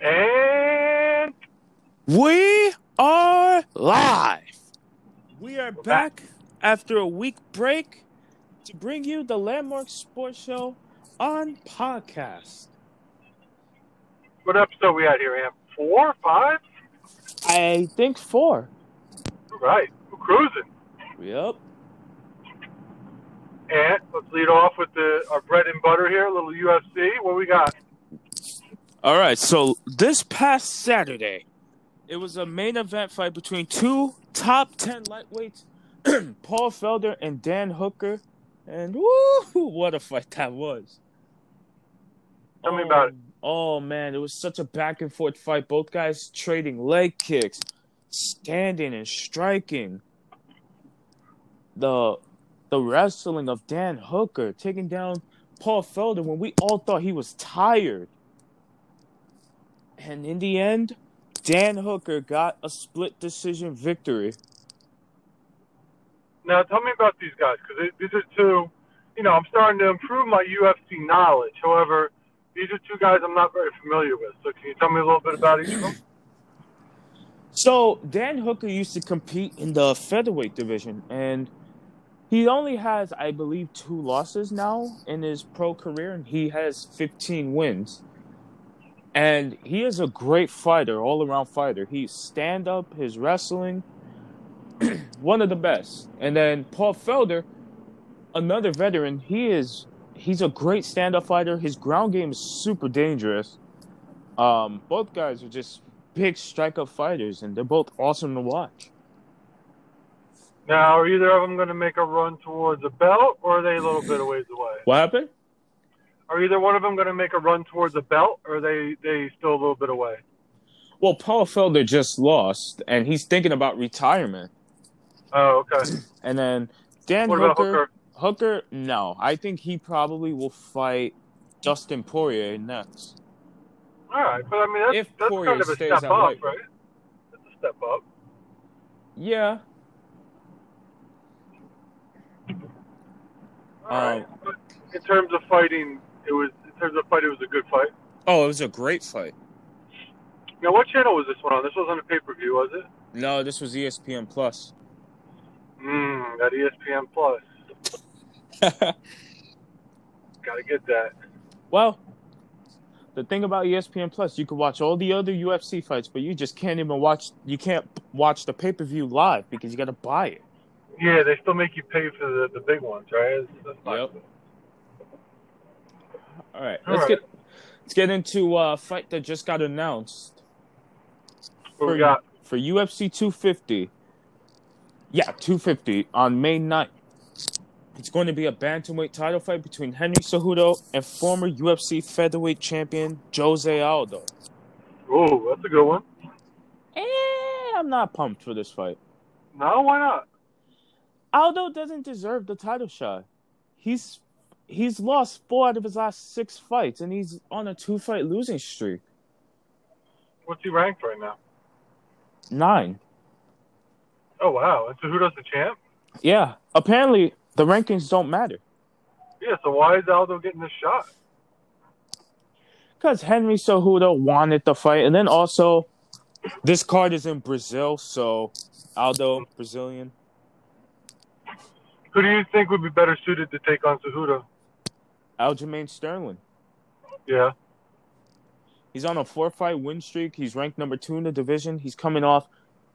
And We are live. We are back after a week break to bring you the Landmark Sports Show on podcast. what episode we at here, Am? Four, five? I think four. Right. We're cruising. Yep. And let's lead off with the our bread and butter here, a little UFC. What we got? All right. So this past Saturday, it was a main event fight between two top ten lightweights, Paul Felder and Dan Hooker, and woo, what a fight that was! Tell me about it. Oh, oh man, it was such a back and forth fight. Both guys trading leg kicks, standing and striking. The the wrestling of Dan Hooker taking down Paul Felder when we all thought he was tired. And in the end, Dan Hooker got a split decision victory. Now, tell me about these guys because these are two. You know, I'm starting to improve my UFC knowledge. However, these are two guys I'm not very familiar with. So, can you tell me a little bit about each of them? So Dan Hooker used to compete in the featherweight division, and he only has, I believe, two losses now in his pro career, and he has 15 wins. And he is a great fighter, all around fighter. He's stand up, his wrestling, one of the best. And then Paul Felder, another veteran, he is he's a great stand up fighter. His ground game is super dangerous. Um, both guys are just big strike up fighters, and they're both awesome to watch. Now, are either of them going to make a run towards a belt, or are they a little bit of ways away? What happened? Are either one of them going to make a run towards a belt, or are they they still a little bit away? Well, Paul Felder just lost, and he's thinking about retirement. Oh, okay. And then Dan Hooker, Hooker? Hooker, no, I think he probably will fight Dustin Poirier next. All right, but I mean that's, If that's Poirier kind of a stays step at up, right? That's a step up. Yeah. All right. Um, But in terms of fighting, it was in terms of fight, it was a good fight. Oh, it was a great fight. Now, what channel was this one on? This was on a pay per view, was it? No, this was ESPN Plus. Mmm, that ESPN Plus. Gotta get that. well, the thing about ESPN Plus, you can watch all the other UFC fights, but you just can't even watch. You can't watch the pay per view live because you got to buy it. Yeah, they still make you pay for the, the big ones, right? That's, that's not Yep. good. All right, All let's right. get let's get into a fight that just got announced What we For- got? for UFC 250. Yeah, 250 on May 9th. It's going to be a bantamweight title fight between Henry Cejudo and former UFC featherweight champion Jose Aldo. Oh, that's a good one. Eh, I'm not pumped for this fight. No, why not? Aldo doesn't deserve the title shot. He's he's lost four out of his last six fights, and he's on a two fight losing streak. What's he ranked right now? Nine. Oh wow! And so who does the champ? Yeah. Apparently, the rankings don't matter Yeah. So why is Aldo getting this shot? because Henry Cejudo wanted the fight, and then also this card is in Brazil, so Aldo Brazilian. Who do you think would be better suited to take on Cejudo? Aljamain Sterling. Yeah. He's on a four fight win streak. He's ranked number two in the division. He's coming off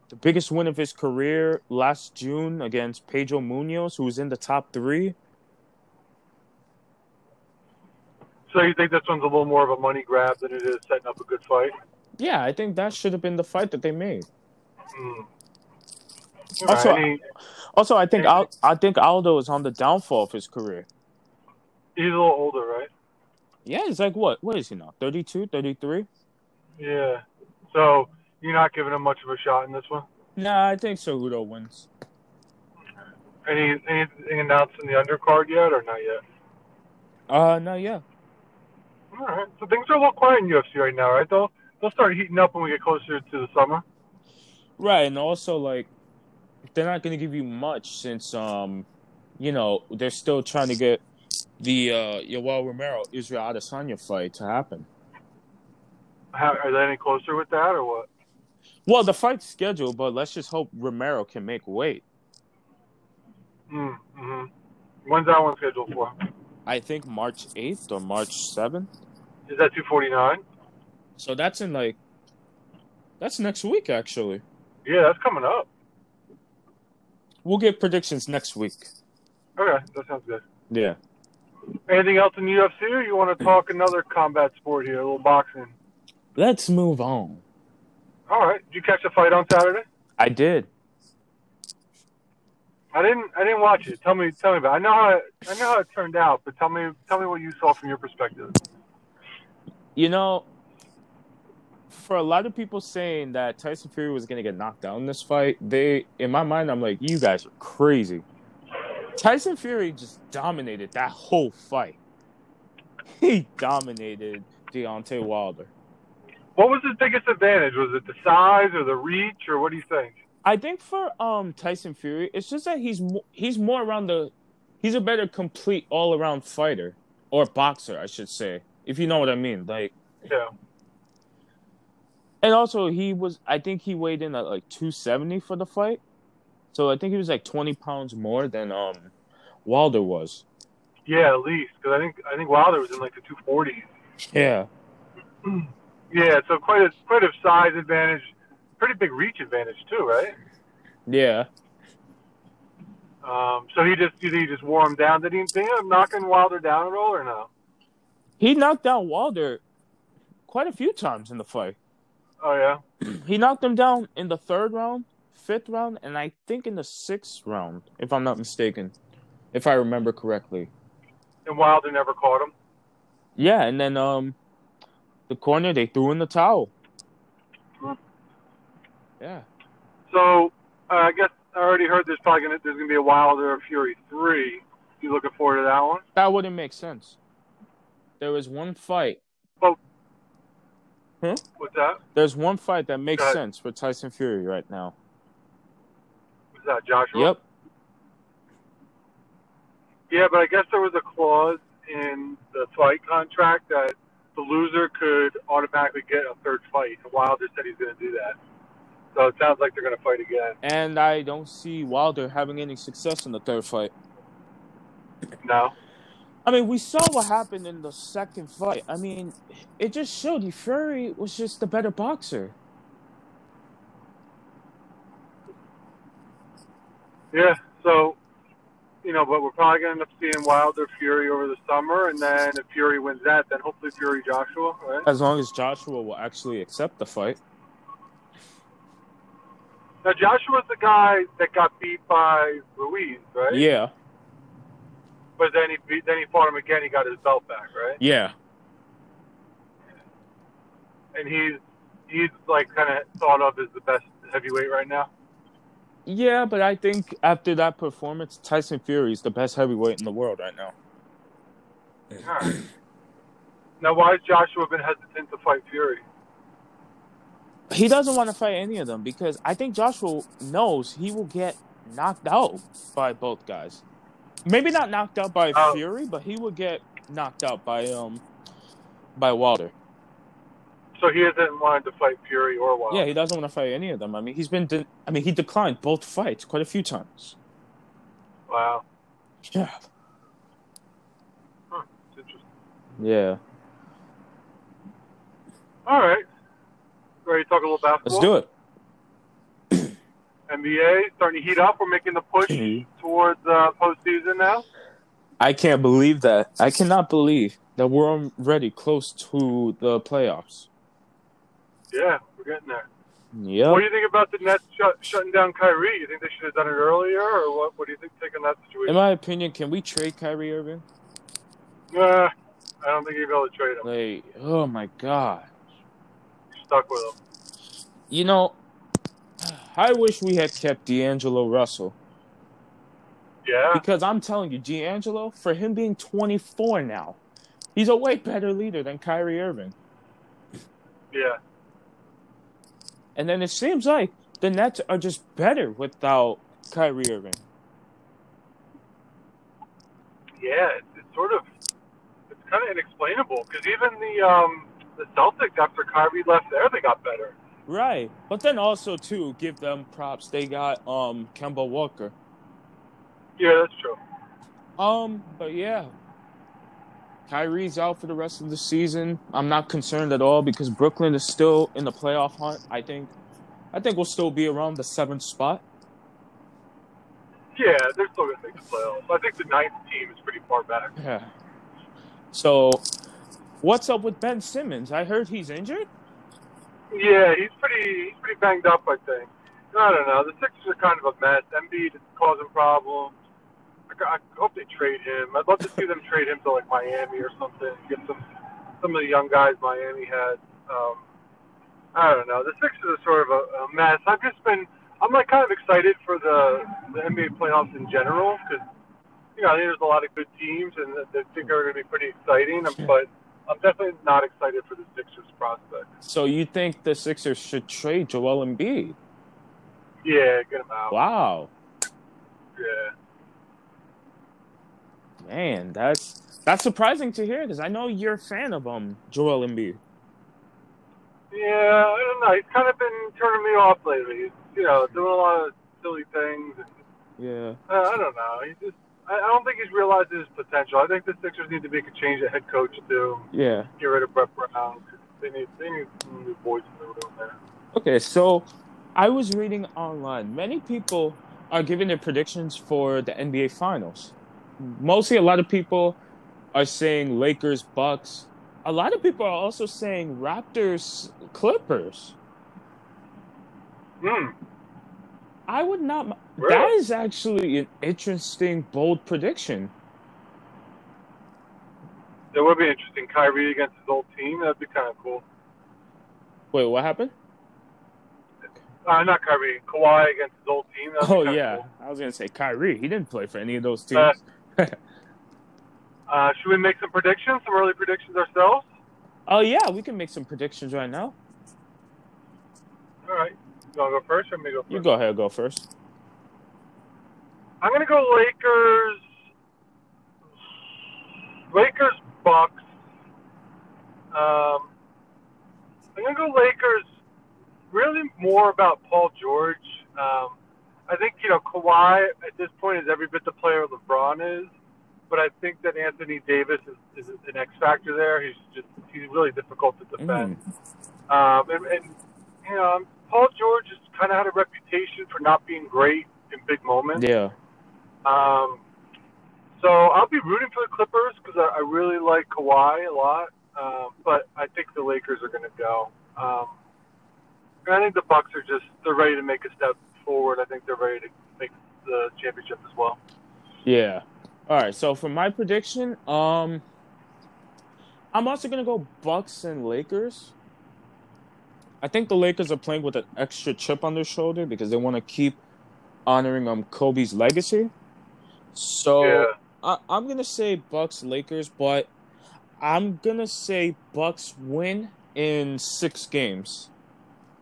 the biggest win of his career last June against Pedro Munhoz, who was in the top three. So you think this one's a little more of a money grab than it is setting up a good fight? Yeah, I think that should have been the fight that they made. Mm. Also- he- Also, I think Al- I think Aldo is on the downfall of his career. He's a little older, right? Yeah, he's like what? What is he now? 32, 33? Yeah. So you're not giving him much of a shot in this one. Nah, I think Cejudo wins. Any anything announced in the undercard yet, or not yet? Uh, no, yeah. All right. So things are a little quiet in UFC right now, right? They'll they'll start heating up when we get closer to the summer. Right, and also like they're not going to give you much since um, you know, they're still trying to get the uh Yoel Romero Israel Adesanya fight to happen. How, are they any closer with that or what? Well, the fight's scheduled, but let's just hope Romero can make weight. Mm, hmm When's that one scheduled for? I think March 8th or March 7th. Is that 249? So that's in like that's next week actually. Yeah, that's coming up. We'll get predictions next week. Okay, that sounds good. Yeah. Anything else in UFC, or you want to talk another combat sport here, a little boxing? Let's move on. All right. Did you catch the fight on Saturday? I did. I didn't. I didn't watch it. Tell me. Tell me about. It. I know how. It, I know how it turned out, but tell me. Tell me what you saw from your perspective. You know, for a lot of people saying that Tyson Fury was going to get knocked out in this fight, they, in my mind, I'm like, you guys are crazy. Tyson Fury just dominated that whole fight. He dominated Deontay Wilder. What was his biggest advantage? Was it the size or the reach, or what do you think? I think for um Tyson Fury, it's just that he's mo- he's more around the he's a better complete all around fighter or boxer, I should say, if you know what I mean. Like Yeah. And also, he was. I think he weighed in at like 270 for the fight, so I think he was like 20 pounds more than um Wilder was. Yeah, at least because I think I think Wilder was in like the 240s. Yeah. Yeah, so quite a quite a size advantage, pretty big reach advantage too, right? Yeah. Um, so he just did he just wore him down? Did he, did he end up knocking Wilder down at all or no? He knocked down Wilder quite a few times in the fight. Oh yeah. He knocked him down in the third round, fifth round, and I think in the sixth round, if I'm not mistaken, if I remember correctly. And Wilder never caught him. Yeah, and then um, the corner they threw in the towel. Hmm. Yeah. So uh, I guess I already heard there's probably gonna there's gonna be a Wilder Fury three. You looking forward to that one? That wouldn't make sense. There was one fight. What's that? There's one fight that makes sense for Tyson Fury right now. That? Joshua. Yep. Yeah, but I guess there was a clause in the fight contract that the loser could automatically get a third fight, and Wilder said he's going to do that. So it sounds like they're going to fight again. And I don't see Wilder having any success in the third fight. No. I mean, we saw what happened in the second fight. I mean, it just showed you Fury was just the better boxer. Yeah. So, you know, but we're probably going to end up seeing Wilder Fury over the summer, and then if Fury wins that, then hopefully Fury Joshua, right? As long as Joshua will actually accept the fight. Now Joshua's the guy that got beat by Ruiz, right? Yeah. But then he beat, then he fought him again. He got his belt back, right? Yeah. And he's he's like kind of thought of as the best heavyweight right now. Yeah, but I think after that performance, Tyson Fury is the best heavyweight in the world right now. All right. Now, why has Joshua been hesitant to fight Fury? He doesn't want to fight any of them because I think Joshua knows he will get knocked out by both guys. Maybe not knocked out by Oh. Fury, but he will get knocked out by um by Wilder. So he hasn't wanted to fight Fury or Wilder. Yeah, he doesn't want to fight any of them. I mean, he's been de- I mean, he declined both fights quite a few times. Wow. Yeah. Huh. It's interesting. Yeah. All right. Ready to talk a little basketball? Let's do it. NBA starting to heat up. We're making the push towards uh, postseason now. I can't believe that. I cannot believe that we're already close to the playoffs. Yeah, we're getting there. Yeah. What do you think about the Nets shut, shutting down Kyrie? You think they should have done it earlier, or what? What do you think? taking that situation? In my opinion, can we trade Kyrie Irving? Nah, I don't think you'll be able to trade him. Like, oh my god. You're stuck with him. You know, I wish we had kept D'Angelo Russell Yeah. because I'm telling you, D'Angelo, for him being 24 now, he's a way better leader than Kyrie Irving. Yeah. And then it seems like the Nets are just better without Kyrie Irving. Yeah. It's, it's sort of. It's kind of inexplainable because even the um, the Celtics after Kyrie left there, they got better. Right, but then also too, give them props. They got um Kemba Walker. Yeah, that's true. Um, but yeah, Kyrie's out for the rest of the season. I'm not concerned at all because Brooklyn is still in the playoff hunt. I think, I think we'll still be around the seventh spot. Yeah, they're still gonna make the playoffs. I think the ninth team is pretty far back. Yeah. So, what's up with Ben Simmons? I heard he's injured. Yeah, he's pretty he's pretty banged up. I think. I don't know. The Sixers are kind of a mess. Embiid is causing problems. I, hope they trade him. I'd love to see them trade him to like Miami or something. Get some some of the young guys Miami had. Um, I don't know. The Sixers are sort of a, a mess. I've just been I'm like kind of excited for the the NBA playoffs in general because you know I think there's a lot of good teams and I think are going to be pretty exciting. But I'm definitely not excited for the Sixers prospect. So you think the Sixers should trade Joel Embiid? Yeah, get him out. Wow. Yeah. Man, that's that's surprising to hear because I know you're a fan of um Joel Embiid. Yeah, I don't know. He's kind of been turning me off lately. He's, you know, doing a lot of silly things. Yeah. uh, I don't know. He just. I don't think he's realized his potential. I think the Sixers need to make a change at head coach too. Yeah. Get rid of Brett Brown. They need they need some new boys in the room there. Okay, so I was reading online. Many people are giving their predictions for the NBA Finals. Mostly, a lot of people are saying Lakers, Bucks. A lot of people are also saying Raptors, Clippers. Hmm. I would not. That Really? is actually an interesting, bold prediction. That would be interesting. Kyrie against his old team. That'd be kind of cool. Wait, what happened? Uh, not Kyrie. Kawhi against his old team. That'd Oh yeah, Cool. I was gonna say Kyrie. He didn't play for any of those teams. Uh, Uh, should we make some predictions? Some early predictions ourselves? oh yeah, we can make some predictions right now. All right. You want to go first or me go first? You go ahead, go first. I'm going to go Lakers. Lakers, Bucks. Um, I'm going to go Lakers. Really more about Paul George. Um, I think, you know, Kawhi at this point is every bit the player LeBron is. But I think that Anthony Davis is, is an X factor there. He's just he's really difficult to defend. Um, and, and you know, Paul George has kind of had a reputation for not being great in big moments. Yeah. Um, so I'll be rooting for the Clippers because I, I really like Kawhi a lot. Um, but I think the Lakers are going to go. Um, and I think the Bucks are just they're ready to make a step forward. I think they're ready to make the championship as well. Yeah. All right. So for my prediction, um, I'm also gonna go Bucks and Lakers. I think the Lakers are playing with an extra chip on their shoulder because they want to keep honoring um Kobe's legacy. So Yeah. I, I'm gonna say Bucks Lakers, but I'm gonna say Bucks win in six games.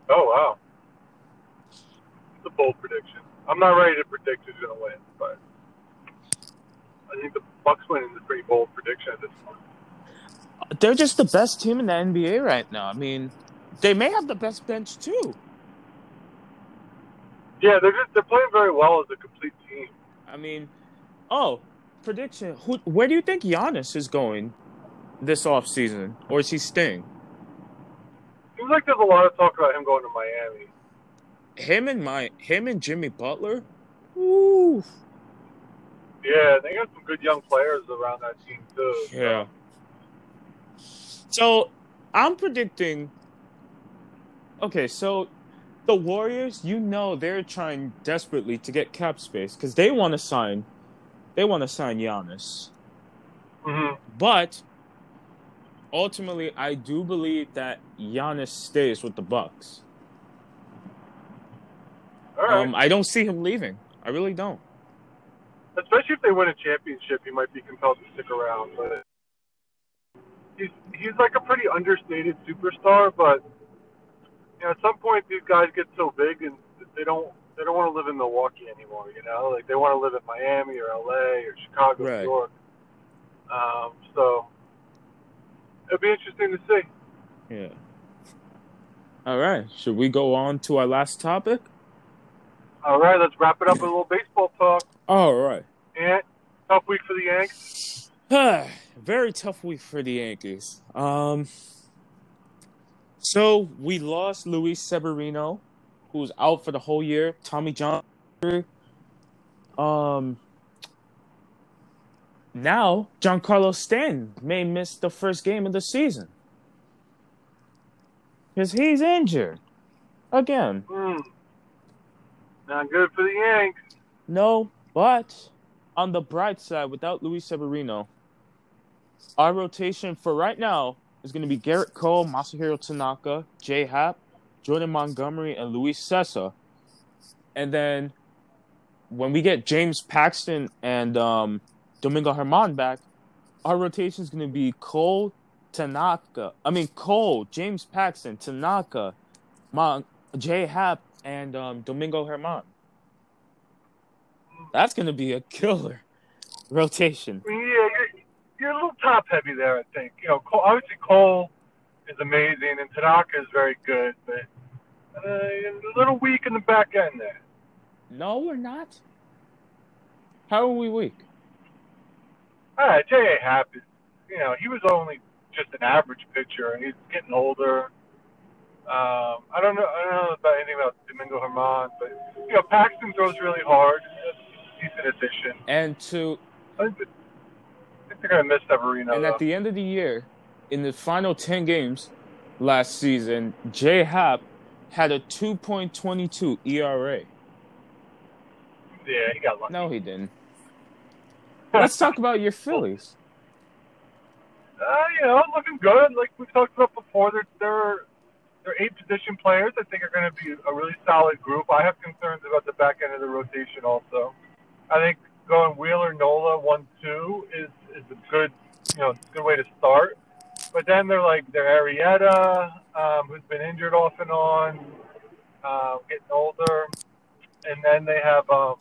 Oh wow, a bold prediction. I'm not ready to predict who's going to win, but I think the Bucks win is a pretty bold prediction at this point. They're just the best team in the NBA right now. I mean, they may have the best bench too. Yeah, they're just they're playing very well as a complete team. I mean, oh, prediction. Who, where do you think Giannis is going this offseason? Or is he staying? Seems like there's a lot of talk about him going. Him and my him and Jimmy Butler? Ooh. Yeah, they got some good young players around that team too. so- Yeah. So I'm predicting Okay, so the Warriors, you know they're trying desperately to get cap space because they want to sign they want to sign Giannis. Mhm. But ultimately, I do believe that Giannis stays with the Bucks. All right. Um, I don't see him leaving. I really don't. Especially if they win a championship, he might be compelled to stick around. But he's he's like a pretty understated superstar. But you know, at some point, these guys get so big and they don't they don't want to live in Milwaukee anymore. You know, like they want to live in Miami or LA or Chicago, Right. New York. Um, so it'll be interesting to see. Yeah. All right. Should we go on to our last topic? All right, let's wrap it up with a little baseball talk. All right. And tough week for the Yanks. Very tough week for the Yankees. Um. So we lost Luis Severino, who's out for the whole year. Tommy John. Um. Now, Giancarlo Stanton may miss the first game of the season because he's injured again. Hmm. Not good for the Yanks. No, but on the bright side, without Luis Severino, our rotation for right now is going to be Gerrit Cole, Masahiro Tanaka, Jay Happ, Jordan Montgomery, and Luis Cessa. And then when we get James Paxton and um, Domingo Germán back, our rotation is going to be Cole, Tanaka. I mean Cole, James Paxton, Tanaka, Mon- Jay Happ, and um, Domingo Germán. That's going to be a killer rotation. Yeah, you're, you're a little top heavy there, I think. You know, Cole, obviously Cole is amazing and Tanaka is very good, but uh, a little weak in the back end there. No, we're not. How are we weak? Right, J.A. Happ is, you know, he was only just an average pitcher, and he's getting older. Um, I don't know. I don't know about anything about Domingo Germán, but you know, Paxton throws really hard. A decent addition. And to I think, they're gonna miss Severino. and though. at the end of the year, in the final ten games last season, J. Happ had a 2.22 ERA. yeah, he got lucky. No, he didn't. Let's talk about your Phillies. Uh, you know, looking good. Like we talked about before, they're they're they're eight position players. I think are going to be a really solid group. I have concerns about the back end of the rotation also. I think going Wheeler Nola one two is is a good you know good way to start. But then they're like they're Arrieta, um, who's been injured off and on, uh, getting older, and then they have um,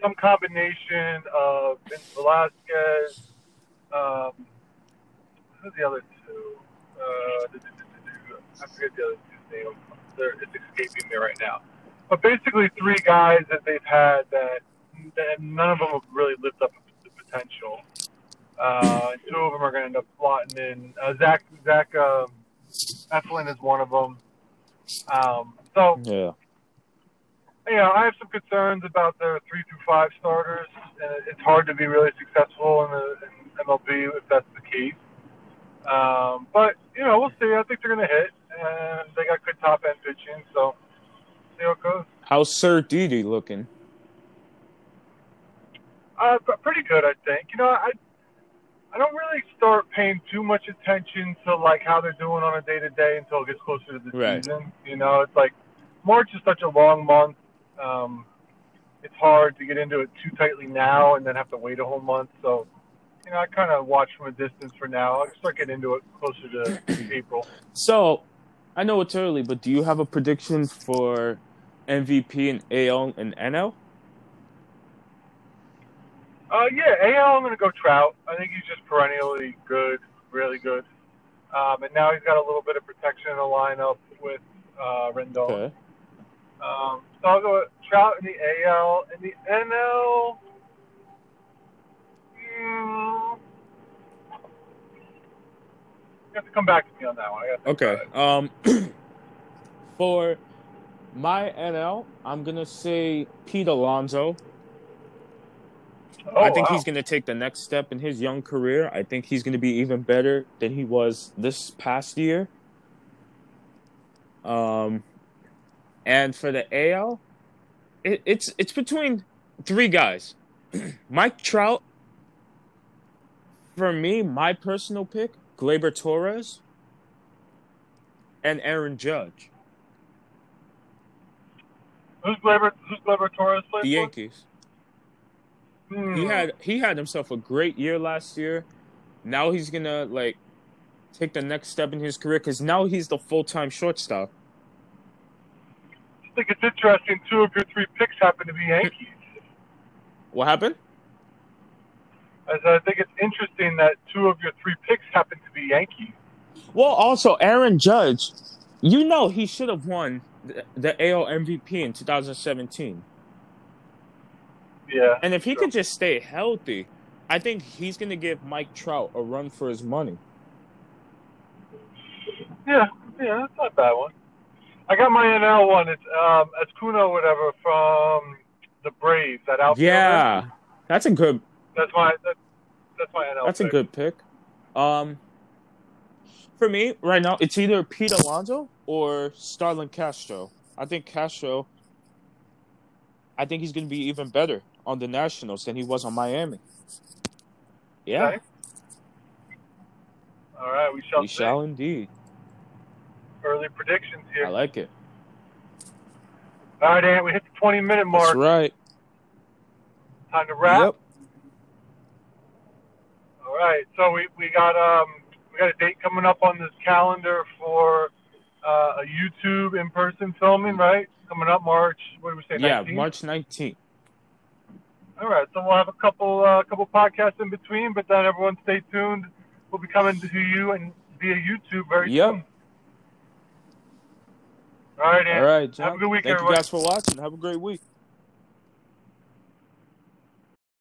some combination of Vince Velasquez. Um, who's the other two? Uh, I forget the other two's name. They're, it's escaping me right now. But basically, three guys that they've had that, that none of them have really lived up to the potential. Uh, two of them are going to end up slotting in. Uh, Zach Zach um, Eflin is one of them. Um, so Yeah. you know, I have some concerns about their three through five starters, and it's hard to be really successful in the in MLB if that's the case. Um, but you know, we'll see. I think they're going to hit, and they got good top end pitching, so see how it goes. How's Sir Didi looking? Uh, pretty good, I think. You know, I I don't really start paying too much attention to like how they're doing on a day to day until it gets closer to the Right. season. You know, it's like March is such a long month. Um, it's hard to get into it too tightly now and then have to wait a whole month. So, you know, I kind of watch from a distance for now. I'll start getting into it closer to April. So, I know it's early, but do you have a prediction for MVP in AL and NL? Uh, yeah, AL, I'm going to go Trout. I think he's just perennially good, really good. Um, and now he's got a little bit of protection in the lineup with uh, Rendon. Okay. Um, so I'll go Trout in the AL. In the NL, have to come back to me on that one. I Okay. Um, for my NL, I'm gonna say Pete Alonso. Oh, I think wow. he's gonna take the next step in his young career. I think he's gonna be even better than he was this past year. Um, and for the AL, it, it's it's between three guys: Mike Trout. For me, my personal pick, Gleyber Torres, and Aaron Judge, Who's Gleyber, who's Gleyber Torres played the? Yankees. Hmm. He had he had himself a great year last year. Now he's gonna like take the next step in his career because now he's the full time shortstop. I think it's interesting. Two of your three picks happen to be Yankees. What happened? As I think it's interesting that two of your three picks happen to be Yankees. Well, also Aaron Judge, you know he should have won the, the AL MVP in 2017. Yeah. And if he sure. could just stay healthy, I think he's going to give Mike Trout a run for his money. Yeah, yeah, that's not a bad one. I got my NL one. It's um Escuna or whatever from the Braves. That outfielder. Yeah, that's a good. That's my that's, that's my NL. That's a good pick. Um, for me right now, it's either Pete Alonso or Starlin Castro. I think Castro. I think he's going to be even better on the Nationals than he was on Miami. Yeah, Okay. All right, we shall we see. shall indeed. Early predictions here. I like it. All right, Ant, we hit the 20 minute mark. That's right. Time to wrap. Yep. All right, so we, we got um we got a date coming up on this calendar for uh, a YouTube in person filming, right? Coming up March. What do we say? Yeah, March 19th. All right, so we'll have a couple uh, couple podcasts in between, but then everyone stay tuned. We'll be coming to you and via YouTube very Yep. soon. All right, Ant. All right, John. Have a good week, Thank everyone. you guys for watching. Have a great week.